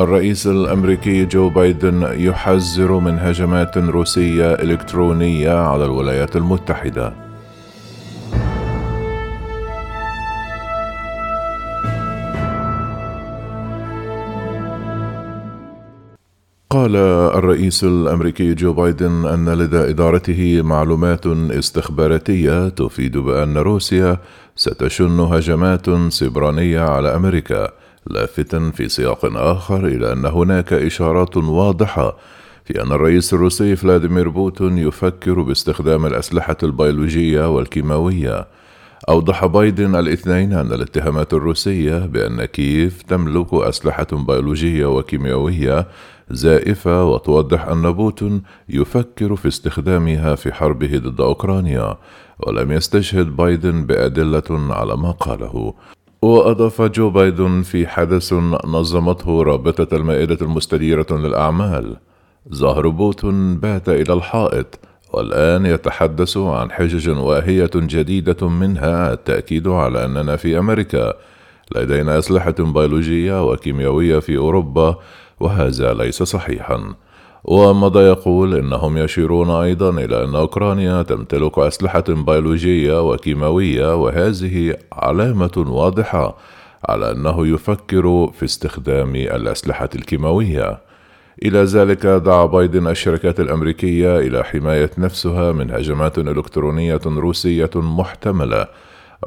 الرئيس الأمريكي جو بايدن يحذر من هجمات روسية إلكترونية على الولايات المتحدة. قال الرئيس الأمريكي جو بايدن أن لدى إدارته معلومات استخباراتية تفيد بأن روسيا ستشن هجمات سبرانيه على أمريكا. لافتا في سياق آخر إلى أن هناك إشارات واضحة في أن الرئيس الروسي فلاديمير بوتين يفكر باستخدام الأسلحة البيولوجية والكيماوية. أوضح بايدن الاثنين أن الاتهامات الروسية بأن كييف تملك أسلحة بيولوجية وكيميائية زائفة وتوضح أن بوتين يفكر في استخدامها في حربه ضد أوكرانيا ولم يستشهد بايدن بأدلة على ما قاله. وأضاف جو بايدن في حدث نظمته رابطة المائدة المستديرة للأعمال. ظهر بوتين بات إلى الحائط والآن يتحدث عن حجج واهية جديدة منها التأكيد على أننا في أمريكا. لدينا أسلحة بيولوجية وكيميائية في أوروبا وهذا ليس صحيحا. ومضى يقول؟ إنهم يشيرون أيضا إلى أن أوكرانيا تمتلك أسلحة بيولوجية وكيماوية وهذه علامة واضحة على أنه يفكر في استخدام الأسلحة الكيماوية. إلى ذلك دعا بايدن الشركات الأمريكية إلى حماية نفسها من هجمات إلكترونية روسية محتملة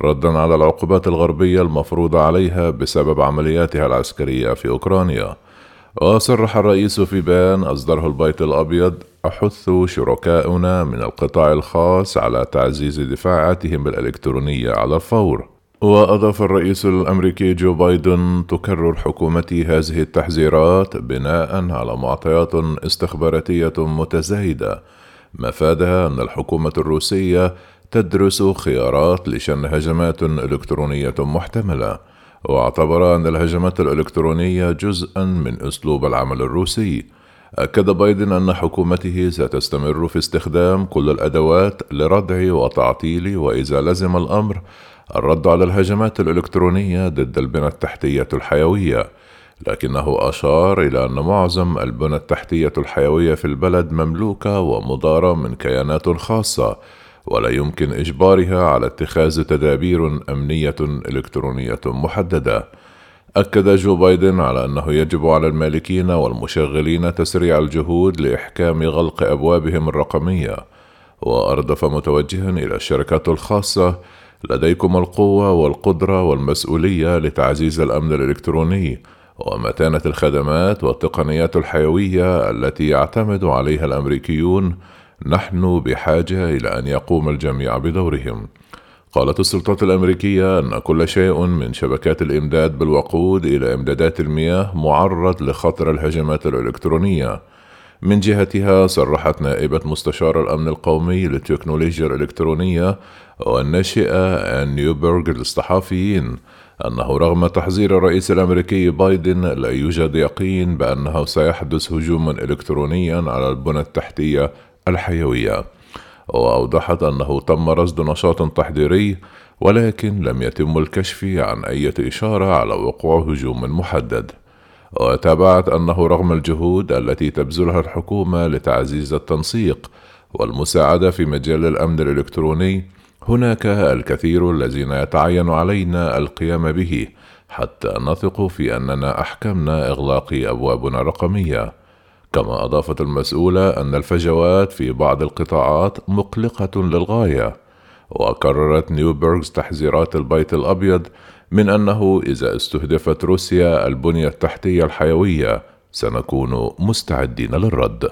ردا على العقوبات الغربية المفروضة عليها بسبب عملياتها العسكرية في أوكرانيا. وصرح الرئيس في بيان أصدره البيت الأبيض أحث شركاؤنا من القطاع الخاص على تعزيز دفاعاتهم الإلكترونية على الفور. وأضاف الرئيس الأمريكي جو بايدن تكرر حكومتي هذه التحذيرات بناء على معطيات استخباراتية متزايدة. مفادها أن الحكومة الروسية تدرس خيارات لشن هجمات إلكترونية محتملة. واعتبر أن الهجمات الإلكترونية جزءا من أسلوب العمل الروسي. أكد بايدن أن حكومته ستستمر في استخدام كل الأدوات لردع وتعطيل وإذا لزم الأمر الرد على الهجمات الإلكترونية ضد البنى التحتية الحيوية. لكنه أشار إلى أن معظم البنى التحتية الحيوية في البلد مملوكة ومدارة من كيانات خاصة. ولا يمكن إجبارها على اتخاذ تدابير أمنية إلكترونية محددة. أكد جو بايدن على أنه يجب على المالكين والمشغلين تسريع الجهود لإحكام غلق أبوابهم الرقمية، وأردف متوجها إلى الشركات الخاصة: لديكم القوة والقدرة والمسؤولية لتعزيز الأمن الإلكتروني ومتانة الخدمات والتقنيات الحيوية التي يعتمد عليها الأمريكيون نحن بحاجة إلى أن يقوم الجميع بدورهم. قالت السلطات الأمريكية أن كل شيء من شبكات الإمداد بالوقود إلى إمدادات المياه معرض لخطر الهجمات الإلكترونية. من جهتها صرحت نائبة مستشار الأمن القومي للتكنولوجيا الإلكترونية والناشئة آن نيوبرغ للصحفيين أنه رغم تحذير الرئيس الأمريكي بايدن لا يوجد يقين بأنه سيحدث هجوم إلكتروني على البنى التحتية الحيوية. وأوضحت أنه تم رصد نشاط تحضيري ولكن لم يتم الكشف عن أي إشارة على وقوع هجوم محدد. وتابعت أنه رغم الجهود التي تبذلها الحكومة لتعزيز التنسيق والمساعدة في مجال الأمن الإلكتروني هناك الكثير الذين يتعين علينا القيام به حتى نثق في أننا أحكمنا إغلاق أبوابنا الرقمية. كما أضافت المسؤولة أن الفجوات في بعض القطاعات مقلقة للغاية وكررت نيوبرغز تحذيرات البيت الأبيض من أنه إذا استهدفت روسيا البنية التحتية الحيوية سنكون مستعدين للرد.